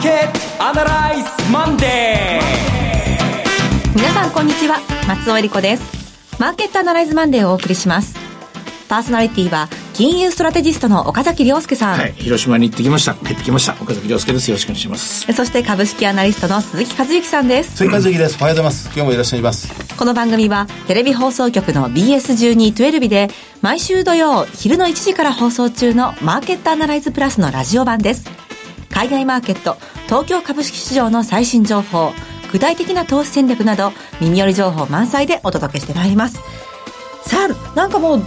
ーケットアナライズマンデー。皆さんこんにちは松尾恵理子です。マーケットアナライズマンデーをお送りします。パーソナリティは金融ストラテジストの岡崎亮介さん、はい、広島に行ってきました。帰ってきました。岡崎亮介です。よろしくお願いします。そして株式アナリストの鈴木和之さんです。鈴木和之です。おはようございます。今日もいらっしゃいます。この番組はテレビ放送局の BS1212 で毎週土曜昼の1時から放送中のマーケットアナライズプラスのラジオ版です海外マーケット東京株式市場の最新情報具体的な投資戦略など耳寄り情報満載でお届けしてまいります。さあなんかもう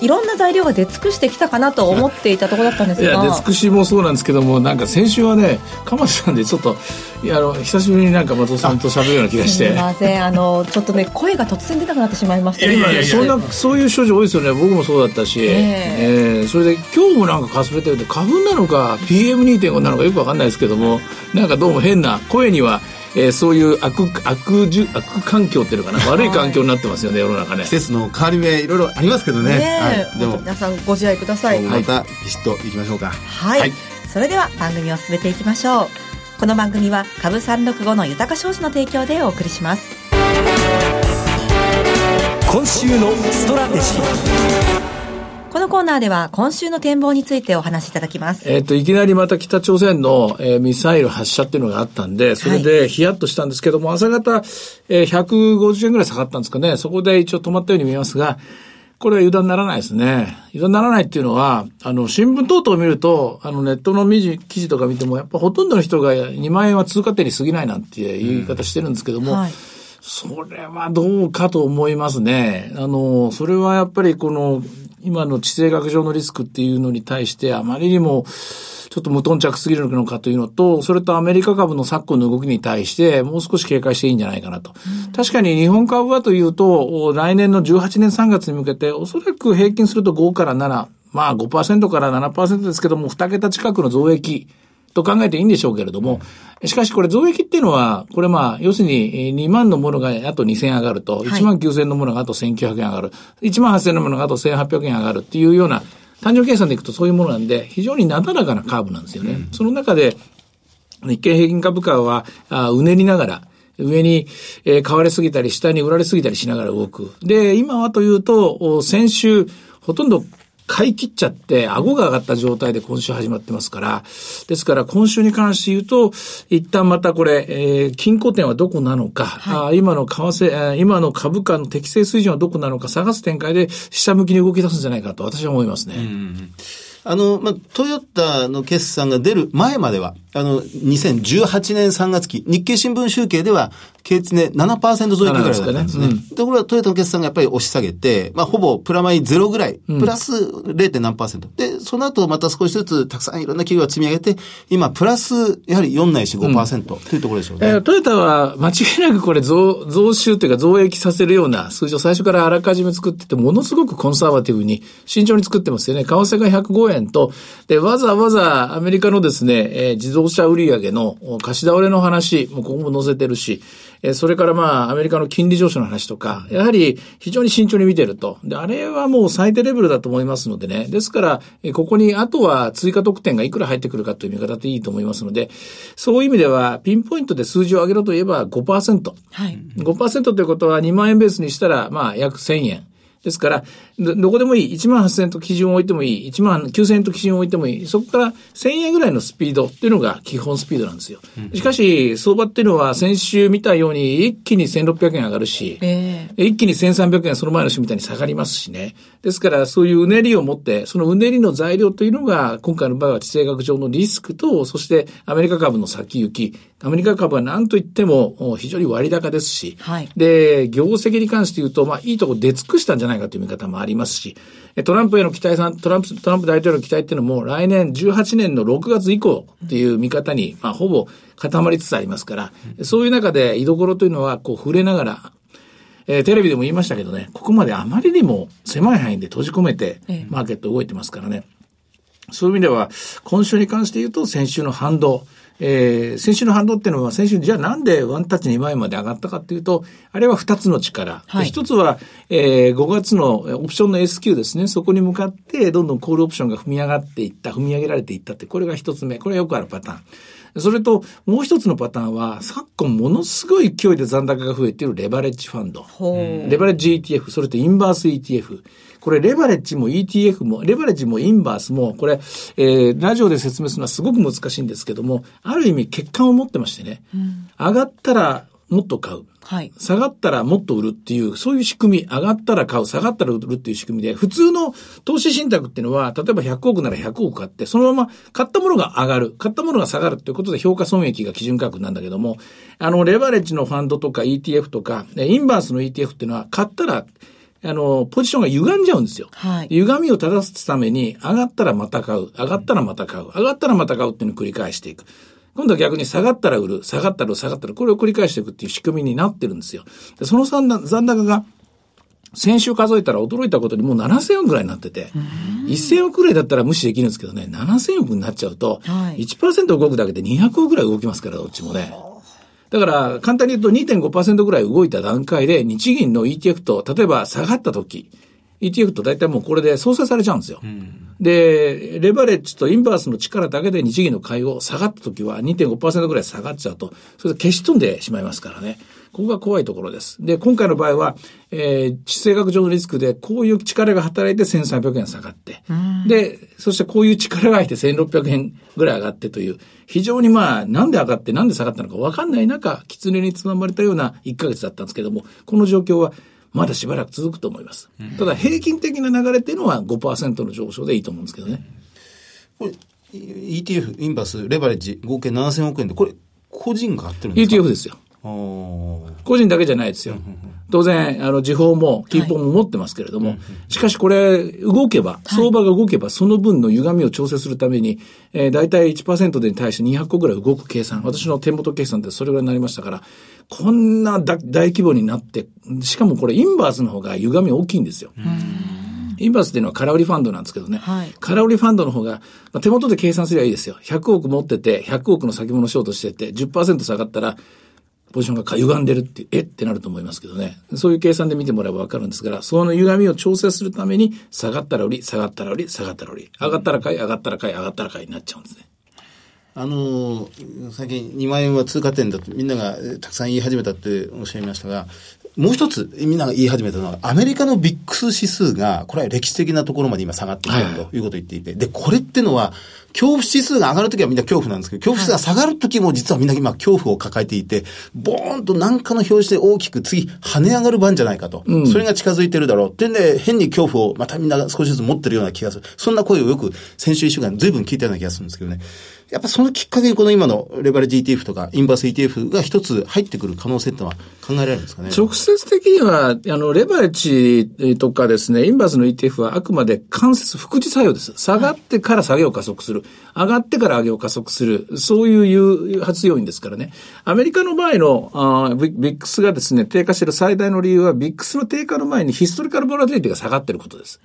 いろんな材料が出尽くしてきたかなと思っていたところだったんですが。いや出尽くしもそうなんですけどもなんか先週はね鎌田さんでちょっといやあの久しぶりになんか松尾さんと喋るような気がして。すみません。あのちょっとね声が突然出なくなってしまいましたいやいやそんなそういう症状多いですよね。僕もそうだったし、えー、えー、それで今日もなんかかすれてるんで花粉なのか PM2.5 なのかよくわかんないですけどもなんかどうも変な声にはえー、そういう悪悪じ悪環境っていうのかな？悪い環境になってますよね世の中ね。季節の変わり目いろいろありますけどね。ね、はい、でも。皆さんご自愛ください。またビシッといきましょうか。はい、はい、それでは番組を進めていきましょう。この番組は株365の豊か商事の提供でお送りします。今週のストラテジーコーナーでは今週の展望についてお話しいただきます。えっ、と、いきなりまた北朝鮮の、えー、ミサイル発射っていうのがあったんで、それでヒヤッとしたんですけども、はい、朝方、えー、150円ぐらい下がったんですかね。そこで一応止まったように見えますが、これは油断ならないですね。油断ならないっていうのは、あの、新聞等々を見ると、あの、ネットの記事とか見ても、やっぱほとんどの人が2万円は通過点に過ぎないなんていう言い方してるんですけども、うんはいそれはどうかと思いますね。あの、それはやっぱりこの今の地政学上のリスクっていうのに対してあまりにもちょっと無頓着すぎるのかというのと、それとアメリカ株の昨今の動きに対してもう少し警戒していいんじゃないかなと。うん、確かに日本株はというと、来年の18年3月に向けておそらく平均すると5から7、まあ5%から7%ですけども、2桁近くの増益と考えていいんでしょうけれども、しかしこれ増益っていうのは、これまあ、要するに2万のものがあと2000円上がると、1万9000のものがあと1900円上がる、1万8000のものがあと1800円上がるっていうような、単純計算でいくとそういうものなんで、非常になだらかなカーブなんですよね。うん、その中で、日経平均株価は、あうねりながら、上に、えー、買われすぎたり、下に売られすぎたりしながら動く。で、今はというと、先週、ほとんど買い切っちゃって、顎が上がった状態で今週始まってますから、ですから今週に関して言うと、一旦またこれ、えー、金庫点はどこなのか、はい、あ今の為替、今の株価の適正水準はどこなのか探す展開で下向きに動き出すんじゃないかと私は思いますね。あの、まあ、トヨタの決算が出る前までは、あの、2018年3月期、日経新聞集計では、経値ね、7%増益ぐらいだったんですね。うん、ところがトヨタの決算がやっぱり押し下げて、まあ、ほぼプラマイゼロぐらい、プラス 0. 何。で、その後また少しずつたくさんいろんな企業が積み上げて、今、プラス、やはり4ないし5%、うん、というところでしょうね。えー、トヨタは間違いなくこれ増、増収というか増益させるような数字を最初からあらかじめ作ってて、ものすごくコンサバティブに慎重に作ってますよね。為替が105円と、で、わざわざアメリカのですね、えー、自動車売上の貸し倒れの話、もうここも載せてるし、えそれからまあ、アメリカの金利上昇の話とか、やはり非常に慎重に見てると。で、あれはもう最低レベルだと思いますのでね。ですから、えここにあとは追加得点がいくら入ってくるかという見方でいいと思いますので、そういう意味では、ピンポイントで数字を上げろといえば5%。はい。5%ということは2万円ベースにしたら、まあ、約1000円。ですから、どこでもいい。1万8000と基準を置いてもいい。1万9000と基準を置いてもいい。そこから1000円ぐらいのスピードっていうのが基本スピードなんですよ。しかし、相場っていうのは先週見たように一気に1600円上がるし、えー、一気に1300円その前の週みたいに下がりますしね。ですから、そういううねりを持って、そのうねりの材料というのが、今回の場合は地政学上のリスクと、そしてアメリカ株の先行き、アメリカ株は何と言っても非常に割高ですし、はい、で、業績に関して言うと、まあ、いいとこ出尽くしたんじゃないかという見方もありますし、トランプへの期待さん、トランプ、トランプ大統領の期待っていうのも来年18年の6月以降っていう見方に、まあ、ほぼ固まりつつありますから、そういう中で居所というのは、こう、触れながら、えー、テレビでも言いましたけどね、ここまであまりにも狭い範囲で閉じ込めて、マーケット動いてますからね。そういう意味では、今週に関して言うと、先週の反動、えー、先週の反動っていうのは、先週、じゃあなんでワンタッチ2万円まで上がったかっていうと、あれは2つの力。はい、1つは、えー、5月のオプションの S q ですね。そこに向かって、どんどんコールオプションが踏み上がっていった、踏み上げられていったって、これが1つ目。これはよくあるパターン。それと、もう一つのパターンは、昨今ものすごい勢いで残高が増えているレバレッジファンド。レバレッジ ETF、それとインバース ETF。これ、レバレッジも ETF も、レバレッジもインバースも、これ、えー、ラジオで説明するのはすごく難しいんですけども、ある意味欠陥を持ってましてね、うん、上がったらもっと買う。はい。下がったらもっと売るっていう、そういう仕組み、上がったら買う、下がったら売るっていう仕組みで、普通の投資信託っていうのは、例えば100億なら100億買って、そのまま買ったものが上がる、買ったものが下がるっていうことで評価損益が基準価格なんだけども、あの、レバレッジのファンドとか ETF とか、インバースの ETF っていうのは、買ったら、あの、ポジションが歪んじゃうんですよ。はい。歪みを正すために、上がったらまた買う、上がったらまた買う、上がったらまた買うっていうのを繰り返していく。今度は逆に下がったら売る、下がったら下がったら、これを繰り返していくっていう仕組みになってるんですよ。でその残高が、先週数えたら驚いたことにもう7000億ぐらいになってて、1000億ぐらいだったら無視できるんですけどね、7000億になっちゃうと、1%動くだけで200億ぐらい動きますから、どっちもね。だから、簡単に言うと2.5%ぐらい動いた段階で、日銀の ETF と、例えば下がった時、ETF と大体もうこれで相殺されちゃうんですよ。うん、で、レバレッジとインバースの力だけで日銀の買いを下がった時は2.5%ぐらい下がっちゃうと、それで消し飛んでしまいますからね。ここが怖いところです。で、今回の場合は、えー、地政学上のリスクで、こういう力が働いて1300円下がって、で、そしてこういう力が入って1600円ぐらい上がってという、非常にまあ、なんで上がってなんで下がったのか分かんない中、狐につままれたような1ヶ月だったんですけども、この状況はまだしばらく続くと思います。ただ平均的な流れっていうのは5%の上昇でいいと思うんですけどね。これ ETF、インバス、レバレッジ、合計7000億円で、これ、個人が買ってるんですか ?ETF ですよ。個人だけじゃないですよ。当然、あの、時報も、キーポンも持ってますけれども、はい、しかしこれ、動けば、相場が動けば、その分の歪みを調整するために、えー、大体1%でに対して200個ぐらい動く計算、私の手元計算でそれぐらいになりましたから、こんな大規模になって、しかもこれ、インバースの方が歪み大きいんですよ。インバースっていうのは空売りファンドなんですけどね。はい、空売りファンドの方が、まあ、手元で計算すればいいですよ。100億持ってて、100億の先物ショートしてて、10%下がったら、ポジションが歪んでるって、え？ってなると思いますけどね。そういう計算で見てもらえばわかるんですから、その歪みを調整するために、下がったら売り、下がったら売り、下がったら売り、上がったら買い、上がったら買い、上がったら買いになっちゃうんですね。あの、最近2万円は通過点だとみんながたくさん言い始めたっておっしゃいましたが、もう一つ、みんなが言い始めたのは、アメリカのビックス指数が、これは歴史的なところまで今下がってきてるということを言っていて、で、これってのは、恐怖指数が上がるときはみんな恐怖なんですけど、恐怖指数が下がるときも実はみんな今恐怖を抱えていて、ボーンと何かの表示で大きく次跳ね上がる番じゃないかと。うん、それが近づいてるだろう。ってんで、変に恐怖をまたみんな少しずつ持ってるような気がする。そんな声をよく先週一週間随分聞いたような気がするんですけどね。やっぱそのきっかけにこの今のレバレッジ ETF とかインバース ETF が一つ入ってくる可能性ってのは考えられるんですかね？直接的には、あの、レバレッジとかですね、インバースの ETF はあくまで間接副次作用です。下がってから下げを加速する。上がってから上げを加速する。そういう誘発要因ですからね。アメリカの場合のあビックスがですね、低下している最大の理由は、ビックスの低下の前にヒストリカルボラティリティが下がっていることです。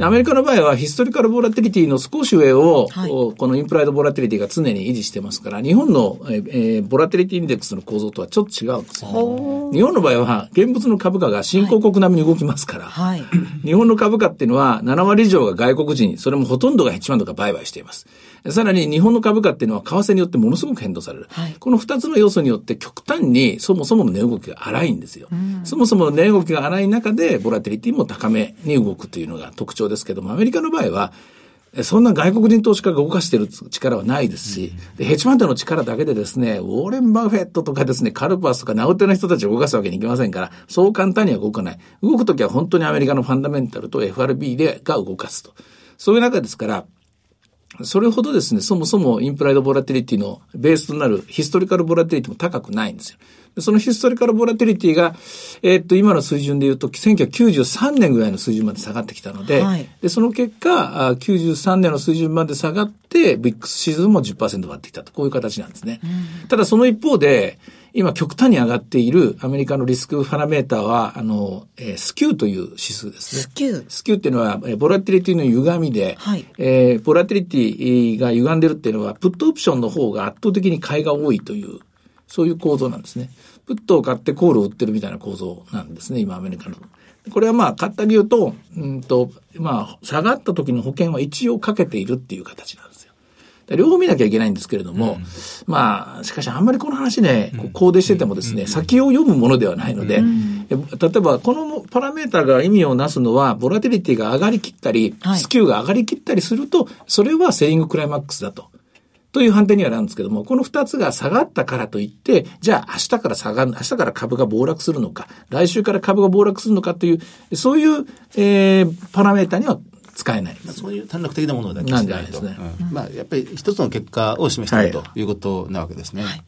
アメリカの場合はヒストリカルボラティリティの少し上を、はい、このインプライドボラティリティが常に維持してますから、日本の、えー、ボラティリティインデックスの構造とはちょっと違うんですよ、ね。日本の場合は、現物の株価が新興国並みに動きますから、はい、日本の株価っていうのは7割以上が外国人、それもほとんどがヘッジファンドが売買しています。さらに日本の株価っていうのは為替によってものすごく変動される。はい、この二つの要素によって極端にそもそもの値動きが荒いんですよ。うん、そもそも値動きが荒い中でボラティリティも高めに動くというのが特徴ですけども、アメリカの場合はそんな外国人投資家が動かしている力はないですし、でヘッジファンドの力だけでですね、ウォーレン・バフェットとかですね、カルパスとかナウテの人たちを動かすわけにいきませんから、そう簡単には動かない。動くときは本当にアメリカのファンダメンタルと FRB でが動かすと。そういう中ですから、それほどですね、そもそもインプライドボラティリティのベースとなるヒストリカルボラティリティも高くないんですよ。そのヒストリカルボラティリティが、えー、っと、今の水準で言うと、1993年ぐらいの水準まで下がってきたので、はい、で、その結果、93年の水準まで下がって、ビックスシーズンも10%割ってきたと、こういう形なんですね。うん、ただその一方で、今極端に上がっているアメリカのリスクパラメーターは、あの、えー、スキューという指数ですね。スキュースキューっていうのは、えー、ボラティリティの歪みで、はい、えー、ボラティリティが歪んでるっていうのは、プットオプションの方が圧倒的に買いが多いという、そういう構造なんですね。プットを買ってコールを売ってるみたいな構造なんですね、今アメリカの。これはまあ、簡単に言うと、うんと、まあ、下がった時の保険は一応かけているっていう形なんですよ。両方見なきゃいけないんですけれども、うん、まあ、しかしあんまりこの話ね、こうコーデしててもですね、先を読むものではないので、例えばこのパラメータが意味をなすのは、ボラティリティが上がりきったり、スキューが上がりきったりすると、それはセリングクライマックスだと。という判定にはなるんですけども、この二つが下がったからといって、じゃあ明日から下がる、明日から株が暴落するのか、来週から株が暴落するのかという、そういう、えー、パラメータには使えない。まあ、そういう短絡的なものだけしてないと。ねうん、まあ、やっぱり一つの結果を示している、ということなわけですね。はい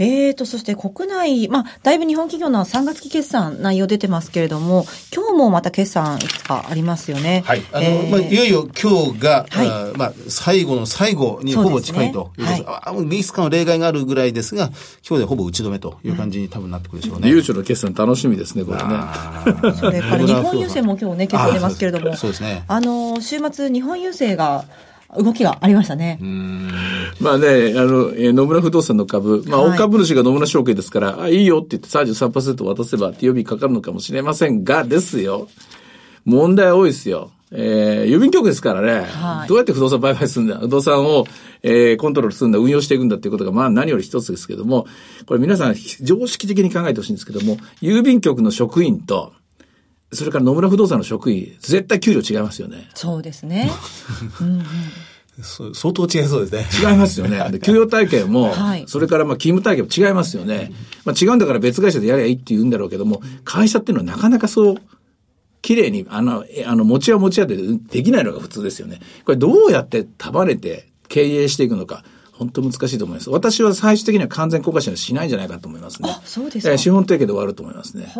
えーと、そして国内、まあ、だいぶ日本企業の3月期決算内容出てますけれども、今日もまた決算いくつかありますよね。はい。あの、えー、まあ、いよいよ今日が、はい、あまあ、最後の最後にほぼ近いということです。はい、リスクの例外があるぐらいですが、今日でほぼ打ち止めという感じに多分なってくるでしょうね。優秀の決算楽しみですね、これね。それから日本郵政も今日ね、決算出ますけれども、そうですね。あの、週末日本郵政が、動きがありましたね。まあね、あの、え野村不動産の株、まあ、大株主が野村証券ですから、はい、あ、いいよって言って33%渡せば手呼びかかるのかもしれませんが、ですよ。問題多いですよ。えー、郵便局ですからね、はい、どうやって不動産売買するんだ、不動産を、えー、コントロールするんだ、運用していくんだっていうことが、まあ何より一つですけども、これ皆さん常識的に考えてほしいんですけども、郵便局の職員と、それから野村不動産の職員、絶対給料違いますよね。そうですね。うん相当違いそうですね。違いますよね。で給与体系も、はい、それからまあ勤務体系も違いますよね。まあ違うんだから別会社でやりゃいいって言うんだろうけども、会社っていうのはなかなかそう、綺麗に、あの、あの、持ち屋持ち屋でできないのが普通ですよね。これどうやって束ねて経営していくのか。本当難しいと思います。私は最終的には完全公開ししないんじゃないかと思いますね。あ、そうですか。資本提携で終わると思いますね。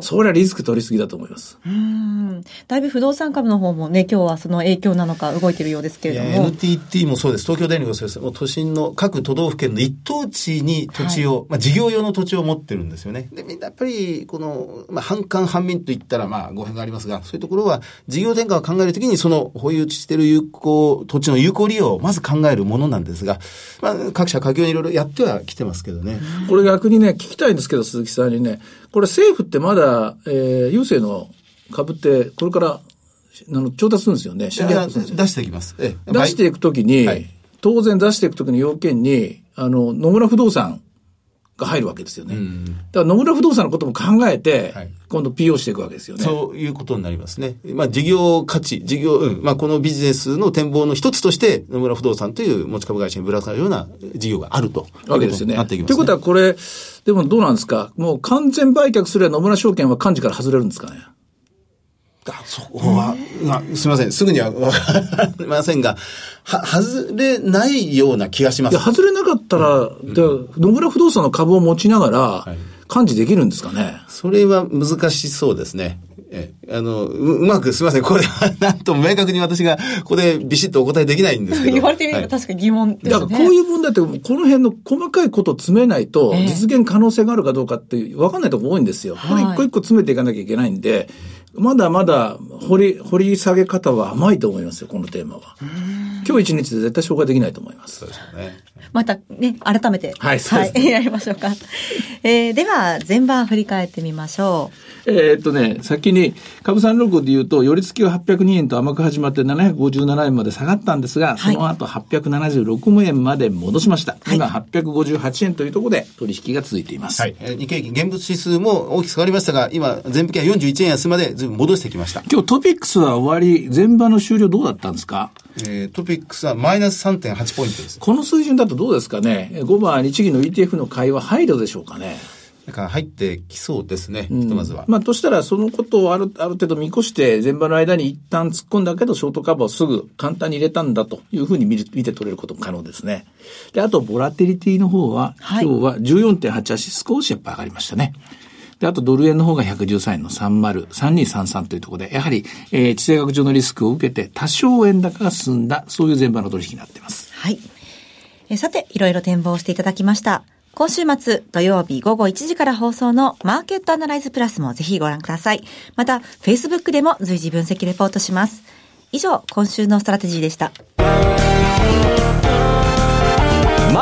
それはリスク取りすぎだと思います。うん。だいぶ不動産株の方もね、今日はその影響なのか動いているようですけれども。NTT もそうです。東京電力もそうです。もう都心の各都道府県の一等地に土地を、はい、まあ事業用の土地を持ってるんですよね。で、みんなやっぱり、この、まあ半官半民と言ったらまあ語弊がありますが、そういうところは事業転換を考えるときにその保有している有効、土地の有効利用をまず考えるものなんですが、まあ各社社、家業にいろいろやってはきてますけどね。これ逆にね、聞きたいんですけど、鈴木さんにね、これ政府ってまだ、えー、郵政の株って、これから、あの、調達するんですよね。新規発出していきます。え出していくときに、はい、当然出していくときの要件に、あの、野村不動産が入るわけですよね。だから野村不動産のことも考えて、はい、今度 PO していくわけですよね。そういうことになりますね。まあ事業価値、事業、うん、まあこのビジネスの展望の一つとして、野村不動産という持ち株会社にぶら下がるような事業があると。わけですよね。なっていきます、ね。ということはこれ、でもどうなんですか？もう完全売却すれば野村証券は幹事から外れるんですかね？そこは、まあ、すみません。すぐにはわかりませんが、は、外れないような気がします。外れなかったら、うん、野村不動産の株を持ちながら、感知できるんですかね、それは難しそうですね。え、あの、う、うまく、すみません。これは、なんと明確に私が、ここでビシッとお答えできないんですけど。言われてみれば確かに疑問ですね。だからこういう問題って、この辺の細かいことを詰めないと、実現可能性があるかどうかって、分かんないとこ多いんですよ。これ一個一個詰めていかなきゃいけないんで、まだまだ掘り、掘り下げ方は甘いと思いますよ、このテーマは。今日一日で絶対消化できないと思います。そうですね。またね、改めて。はい、はい、やりましょうか。えー、では、全番振り返ってみましょう。えー、っとね、先に、株三六で言うと、寄り付きは802円と甘く始まって757円まで下がったんですが、その後876円まで戻しました。はい、今858円というところで取引が続いています。はい。日経平均現物指数も大きく下がりましたが、今、全部金は41円安までずいぶん戻してきました。今日トピックスは終わり、全場の終了どうだったんですか？えー、トピックスはマイナス3.8ポイントです。この水準だとどうですかね ?5 番日銀の ETF の買いは入るでしょうかね？なんか入ってきそうですね、ひとまずは。まあ、としたら、そのことをある、ある程度見越して、前場の間に一旦突っ込んだけど、ショートカバーをすぐ簡単に入れたんだというふうに見る見て取れることも可能ですね。で、あと、ボラテリティの方は、今日は14.88少しやっぱ上がりましたね。で、あとドル円の方が113円の30、3233というところで、やはり、えー、地政学上のリスクを受けて、多少円高が進んだ、そういう全場の取引になっています。はい。えさて、いろいろ展望していただきました。今週末土曜日午後1時から放送のマーケットアナライズプラスもぜひご覧ください。また、Facebook でも随時分析レポートします。以上、今週のストラテジーでした。マ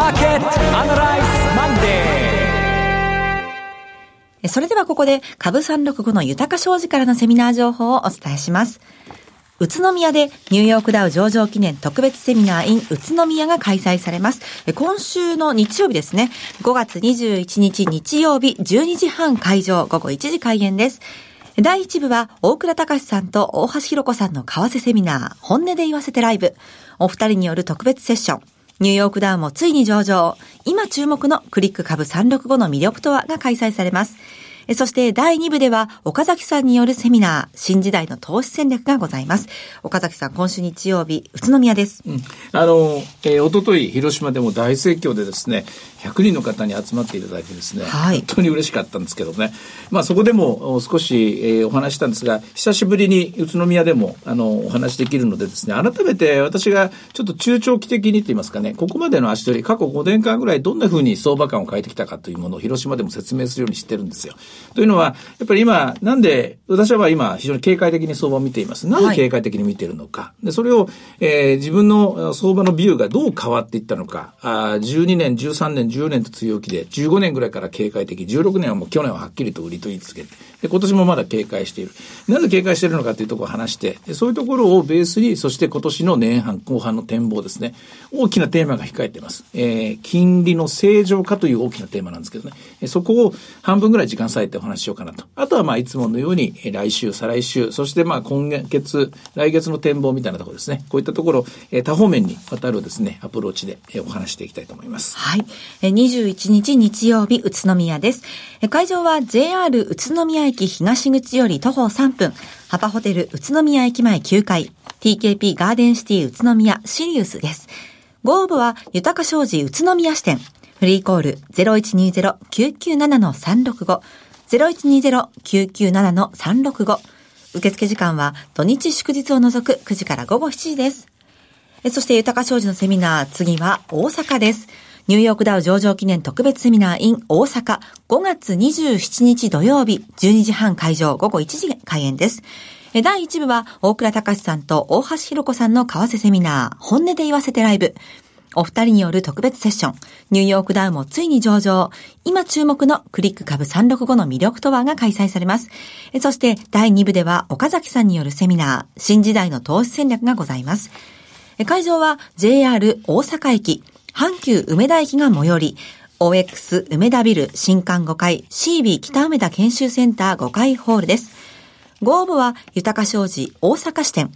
ーケットアナライズマンデーそれではここで株365の豊商事からのセミナー情報をお伝えします。宇都宮でニューヨークダウ上場記念特別セミナー in 宇都宮が開催されます。今週の日曜日ですね、5月21日日曜日12時半会場、午後1時開演です。第1部は、大倉隆さんと大橋弘子さんの為替セミナー、本音で言わせてライブ。お二人による特別セッション。ニューヨークダウンもついに上場。今注目のクリック株365の魅力とはが開催されます。そして第2部では岡崎さんによるセミナー、新時代の投資戦略がございます。岡崎さん、今週日曜日、宇都宮です。うん、あの、えー、おととい、広島でも大盛況でですね、100人の方に集まっていただいてですね、はい、本当に嬉しかったんですけどね。まあそこでも少し、えー、お話したんですが、久しぶりに宇都宮でも、あの、お話できるのでですね、改めて私がちょっと中長期的にと言いますかね、ここまでの足取り、過去5年間ぐらいどんなふうに相場感を変えてきたかというものを広島でも説明するようにしてるんですよ。というのは、やっぱり今、なんで、私は今非常に警戒的に相場を見ています。なぜ警戒的に見ているのか。はい、で、それを、えー、自分の相場のビューがどう変わっていったのか。あ12年、13年、10年と強気で、15年ぐらいから警戒的、16年はもう去年ははっきりと売りと言い続けて、で、今年もまだ警戒している。なぜ警戒しているのかというところを話して、そういうところをベースに、そして今年の年半、後半の展望ですね。大きなテーマが控えています。えー、金利の正常化という大きなテーマなんですけどね。そこを半分ぐらい時間割いてお話ししようかなと。あとはまあいつものように来週、再来週、そしてまあ今月、来月の展望みたいなところですね。こういったところ、え多方面にわたるですね、アプローチでお話していきたいと思います。はい。21日日曜日、宇都宮です。会場は JR 宇都宮駅東口より徒歩3分、ハパホテル宇都宮駅前9階、TKP ガーデンシティ宇都宮シリウスです。ご応募は、豊か商事宇都宮支店。フリーコール0120-997-365。0120-997-365。受付時間は土日祝日を除く9時から午後7時です。そして豊か商事のセミナー、次は大阪です。ニューヨークダウ上場記念特別セミナー in 大阪5月27日土曜日12時半会場午後1時開演です。第1部は大倉隆さんと大橋弘子さんの為替セミナー本音で言わせてライブ。お二人による特別セッション。ニューヨークダウもついに上場。今注目のクリック株365の魅力とはが開催されます。そして第2部では岡崎さんによるセミナー、新時代の投資戦略がございます。会場は JR 大阪駅、阪急梅田駅が最寄り、OX 梅田ビル新館5階 CB 北梅田研修センター5階ホールです。ご応募は豊か商事大阪支店。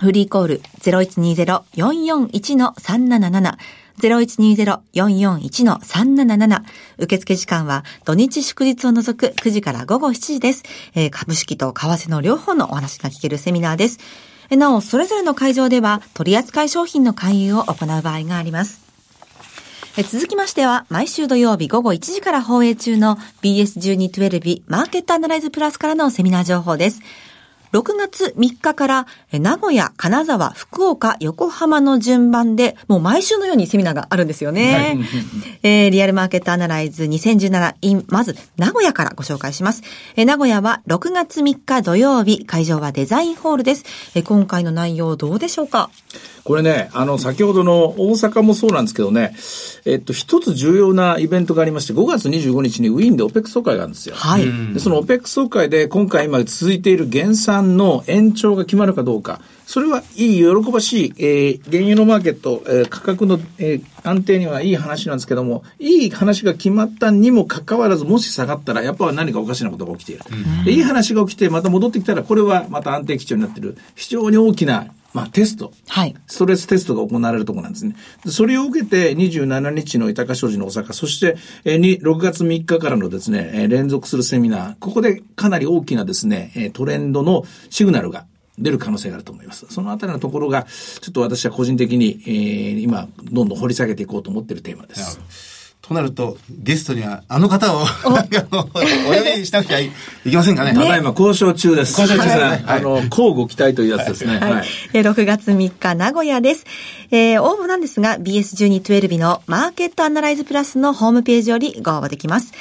フリーコール0120-441-377 0120-441-377受付時間は土日祝日を除く9時から午後7時です。えー、株式と為替の両方のお話が聞けるセミナーです。なお、それぞれの会場では取扱い商品の勧誘を行う場合があります。続きましては、毎週土曜日午後1時から放映中の BS1212 マーケットアナライズプラスからのセミナー情報です。6月3日から名古屋、金沢、福岡、横浜の順番で、もう毎週のようにセミナーがあるんですよね。はい、えー、リアルマーケットアナライズ 2017in まず名古屋からご紹介します。えー、名古屋は6月3日土曜日、会場はデザインホールです。えー、今回の内容どうでしょうか？これね、あの、先ほどの大阪もそうなんですけどね、えっと、一つ重要なイベントがありまして、5月25日にウィーンで OPEC 総会があるんですよ。はい。で、その OPEC 総会で今回今続いている減産の延長が決まるかどうか、それはいい、喜ばしい、えー、原油のマーケット、えー、価格の、えー、安定にはいい話なんですけども、いい話が決まったにもかかわらず、もし下がったら、やっぱ何かおかしなことが起きている。うん、いい話が起きて、また戻ってきたら、これはまた安定基調になっている。非常に大きなまあ、テスト。はい。ストレステストが行われるところなんですね。それを受けて、27日の豊か商事の大阪、そして、えー、6月3日からのですね、えー、連続するセミナー、ここでかなり大きなですね、トレンドのシグナルが出る可能性があると思います。そのあたりのところが、ちょっと私は個人的に、えー、今、どんどん掘り下げていこうと思っているテーマです。となると、ゲストにはあの方をお呼びしなくちゃいけませんかね？ただいま交渉中です。交渉中ですね。はい、あの、交互期待というやつですね。はい。はい、6月3日、名古屋です。えー、応募なんですが、BS1212 のマーケットアナライズプラスのホームページよりご応募できます。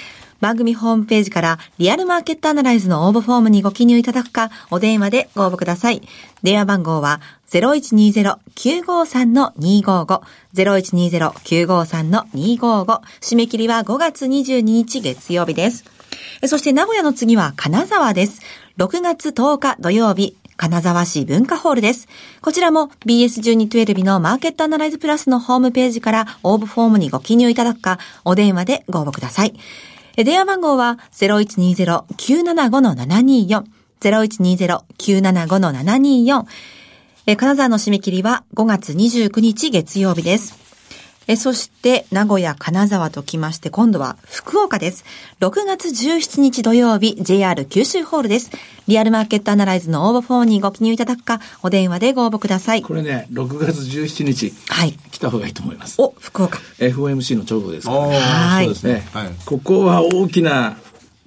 番組ホームページからリアルマーケットアナライズの応募フォームにご記入いただくか、お電話でご応募ください。電話番号は0120-953-255、0120-953-255、締め切りは5月22日月曜日です。そして名古屋の次は金沢です。6月10日土曜日、金沢市文化ホールです。こちらも BS1212 のマーケットアナライズプラスのホームページから応募フォームにご記入いただくか、お電話でご応募ください。電話番号は0120-975-724。0120-975-724。金沢の締め切りは5月29日月曜日です。えそして、名古屋、金沢ときまして、今度は福岡です。6月17日土曜日、JR 九州ホールです。リアルマーケットアナライズの応募フォームにご記入いただくか、お電話でご応募ください。これね、6月17日。はい。来た方がいいと思います。お、福岡。FOMC の直後ですから、ね。はい。そうですね。はい。ここは大きな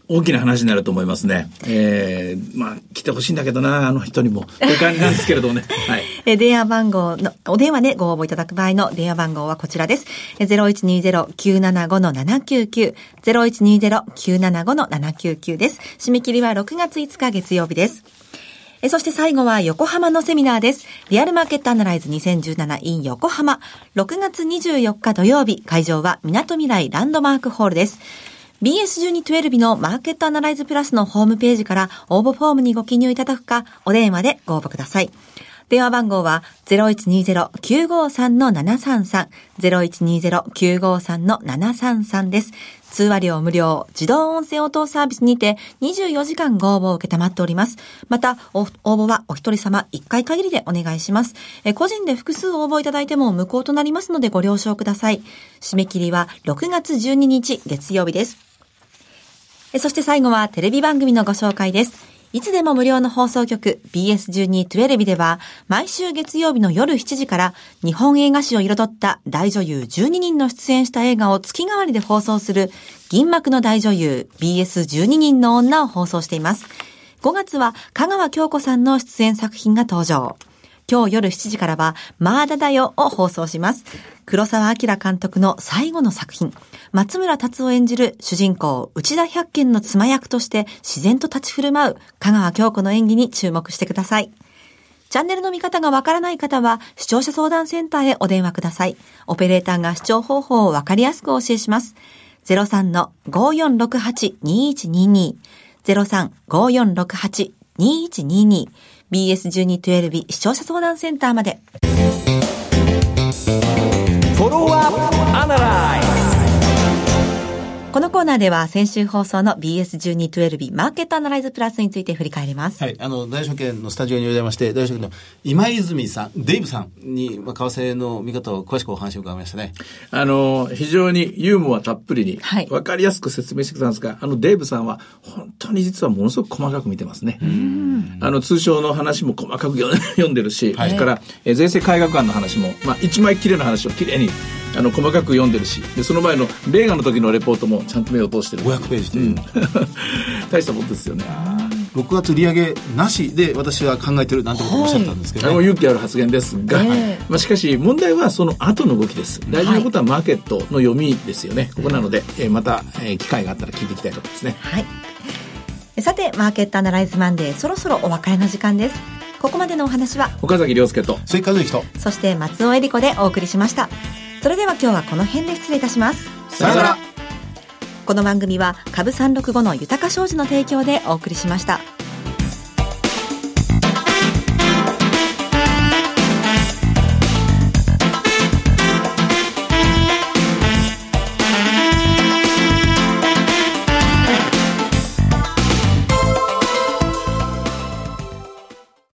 大きな話になると思いますね。えー、まあ、来てほしいんだけどな、あの人にも。という感じなんですけれどもね。はい。え電話番号の、お電話でご応募いただく場合の電話番号はこちらです。0120-975-799。0120-975-799です。締め切りは6月5日月曜日です。えそして最後は横浜のセミナーです。リアルマーケットアナライズ 2017in 横浜。6月24日土曜日、会場は港未来ランドマークホールです。BS1212 のマーケットアナライズプラスのホームページから応募フォームにご記入いただくか、お電話でご応募ください。電話番号は0120-953-733、0120-953-733です。通話料無料、自動音声応答サービスにて24時間ご応募を受けたまっております。また、応募はお一人様1回限りでお願いします。え個人で複数応募いただいても無効となりますのでご了承ください。締め切りは6月12日月曜日です。そして最後はテレビ番組のご紹介です。いつでも無料の放送局 BS1212 では毎週月曜日の夜7時から日本映画史を彩った大女優12人の出演した映画を月替わりで放送する銀幕の大女優 BS12 人の女を放送しています。5月は香川京子さんの出演作品が登場。今日夜7時からは、マーダだよを放送します。黒沢明監督の最後の作品。松村達夫演じる主人公、内田百軒の妻役として自然と立ち振る舞う香川京子の演技に注目してください。チャンネルの見方がわからない方は、視聴者相談センターへお電話ください。オペレーターが視聴方法をわかりやすくお教えします。03-5468-2122。03-5468-2122。BS1212 視聴者相談センターまで。このコーナーでは先週放送の BS1212 マーケットアナライズプラスについて振り返ります。はい。あの、大証券のスタジオにお邪魔して、大証券の今泉さん、デイブさんに、まあ、為替の見方を詳しくお話を伺いましたね。あの、非常にユーモアたっぷりに、わかりやすく説明してくれたんですが、あの、デイブさんは本当に実はものすごく細かく見てますね。あの、通商の話も細かく読んでるし、はい、それから、え税制改革案の話も、まあ、一枚きれいな話をきれいにあの細かく読んでるしでその前のレーガンの時のレポートもちゃんと目を通してる。500ページで、う。ん、大したもんですよね。6月利上げなしで私は考えてるなんてことをおっしゃったんですけど、ね、勇気ある発言ですが、えー、まあ、しかし問題はその後の動きです。大事なことはマーケットの読みですよね、はい、ここなので、えー、また、えー、機会があったら聞いていきたいと思いますね。はい。さてマーケットアナライズマンデーそろそろお別れの時間です。ここまでのお話は岡崎亮介と鈴木和之と。そして松尾恵理子でお送りしましたそれでは今日はこの辺で失礼いたしますさよならこの番組は株365の豊か商事の提供でお送りしました。